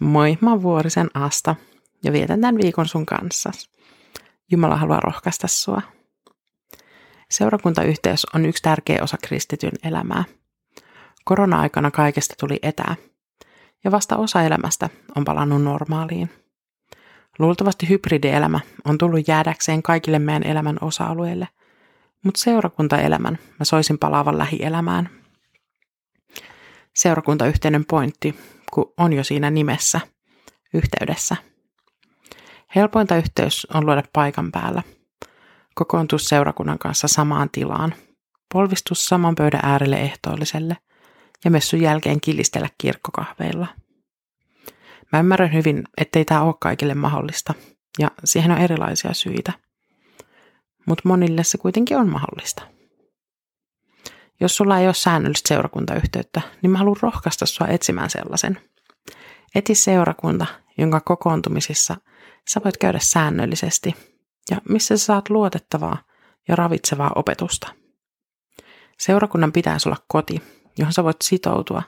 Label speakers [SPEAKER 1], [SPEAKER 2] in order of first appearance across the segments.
[SPEAKER 1] Moi, mä oon Vuorisen Asta ja vietän tämän viikon sun kanssa. Jumala haluaa rohkaista sua. Seurakuntayhteys on yksi tärkeä osa kristityn elämää. Korona-aikana kaikesta tuli etää, ja vasta osa elämästä on palannut normaaliin. Luultavasti hybridielämä on tullut jäädäkseen kaikille meidän elämän osa-alueille, mutta seurakuntaelämän mä soisin palaavan lähielämään. Seurakuntayhteinen pointti kun on jo siinä nimessä, yhteydessä. Helpointa yhteys on luoda paikan päällä. Kokoontua seurakunnan kanssa samaan tilaan. Polvistus saman pöydän äärelle ehtoolliselle ja messun jälkeen kilistellä kirkkokahveilla. Mä ymmärrän hyvin, ettei tämä ole kaikille mahdollista, ja siihen on erilaisia syitä. Mutta monille se kuitenkin on mahdollista. Jos sulla ei ole säännöllistä seurakuntayhteyttä, niin mä haluan rohkaista sua etsimään sellaisen. Eti seurakunta, jonka kokoontumisissa sä voit käydä säännöllisesti ja missä sä saat luotettavaa ja ravitsevaa opetusta. Seurakunnan pitäisi olla koti, johon sä voit sitoutua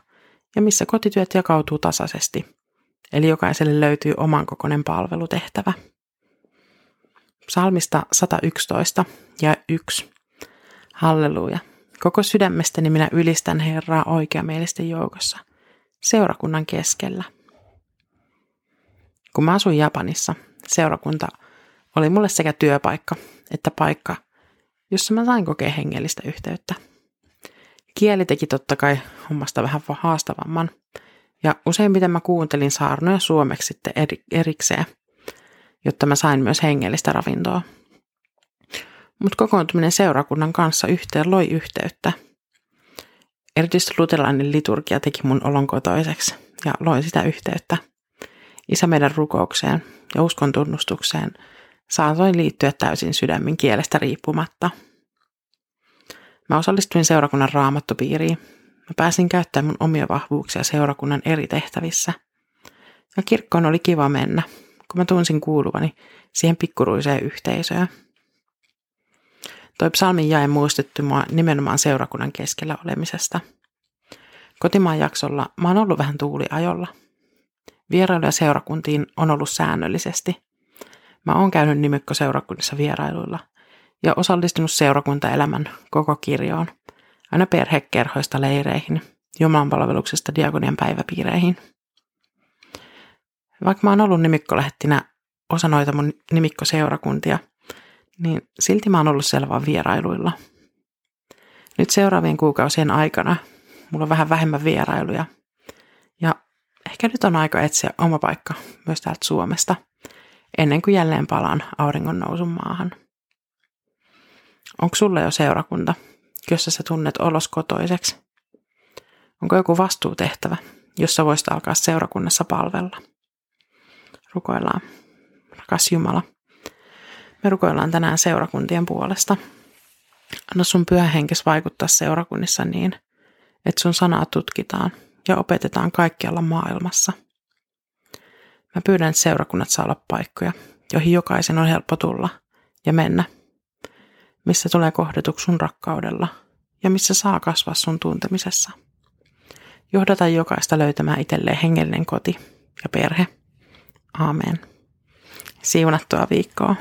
[SPEAKER 1] ja missä kotityöt jakautuu tasaisesti, eli jokaiselle löytyy oman kokoinen palvelutehtävä. Psalmista 111 ja 1. Halleluja. Koko sydämestäni minä ylistän Herraa oikeamielisten joukossa, seurakunnan keskellä. Kun mä asuin Japanissa, seurakunta oli mulle sekä työpaikka että paikka, jossa mä sain kokea hengellistä yhteyttä. Kieli teki totta kai hommasta vähän haastavamman, ja useimmiten mä kuuntelin saarnoja suomeksi sitten erikseen, jotta mä sain myös hengellistä ravintoa – mutta kokoontuminen seurakunnan kanssa yhteen loi yhteyttä. Erityisesti luterilainen liturgia teki mun olon kotoiseksi ja loi sitä yhteyttä. Isä meidän rukoukseen ja uskon tunnustukseen saatoin liittyä täysin sydämin kielestä riippumatta. Mä osallistuin seurakunnan raamattopiiriin. Mä pääsin käyttämään mun omia vahvuuksia seurakunnan eri tehtävissä. Ja kirkkoon oli kiva mennä, kun mä tunsin kuuluvani siihen pikkuruiseen yhteisöön. Toi psalmin jae muistutti mua nimenomaan seurakunnan keskellä olemisesta. Kotimaan jaksolla mä oon ollut vähän tuuliajolla. Vierailuja seurakuntiin on ollut säännöllisesti. Mä oon käynyt nimikkoseurakunnissa vierailuilla ja osallistunut seurakuntaelämän koko kirjoon, aina perhekerhoista leireihin, Jumalanpalveluksesta diagonian päiväpiireihin. Vaikka mä oon ollut nimikkolähettinä osa noita mun nimikkoseurakuntia – niin silti mä oon ollut selvä vierailuilla. Nyt seuraavien kuukausien aikana mulla on vähän vähemmän vierailuja. Ja ehkä nyt on aika etsiä oma paikka myös täältä Suomesta, ennen kuin jälleen palaan auringon nousun maahan. Onko sulla jo seurakunta, jossa sä tunnet olos kotoiseksi? Onko joku vastuutehtävä, jossa voisit alkaa seurakunnassa palvella? Rukoillaan. Rakas Jumala, me rukoillaan tänään seurakuntien puolesta. Anna sun pyhä henkes vaikuttaa seurakunnissa niin, että sun sanaa tutkitaan ja opetetaan kaikkialla maailmassa. Mä pyydän, että seurakunnat saa olla paikkoja, joihin jokaisen on helppo tulla ja mennä. Missä tulee kohdetuksi sun rakkaudella ja missä saa kasvaa sun tuntemisessa. Johdata jokaista löytämään itselleen hengellinen koti ja perhe. Aamen. Siunattua viikkoa.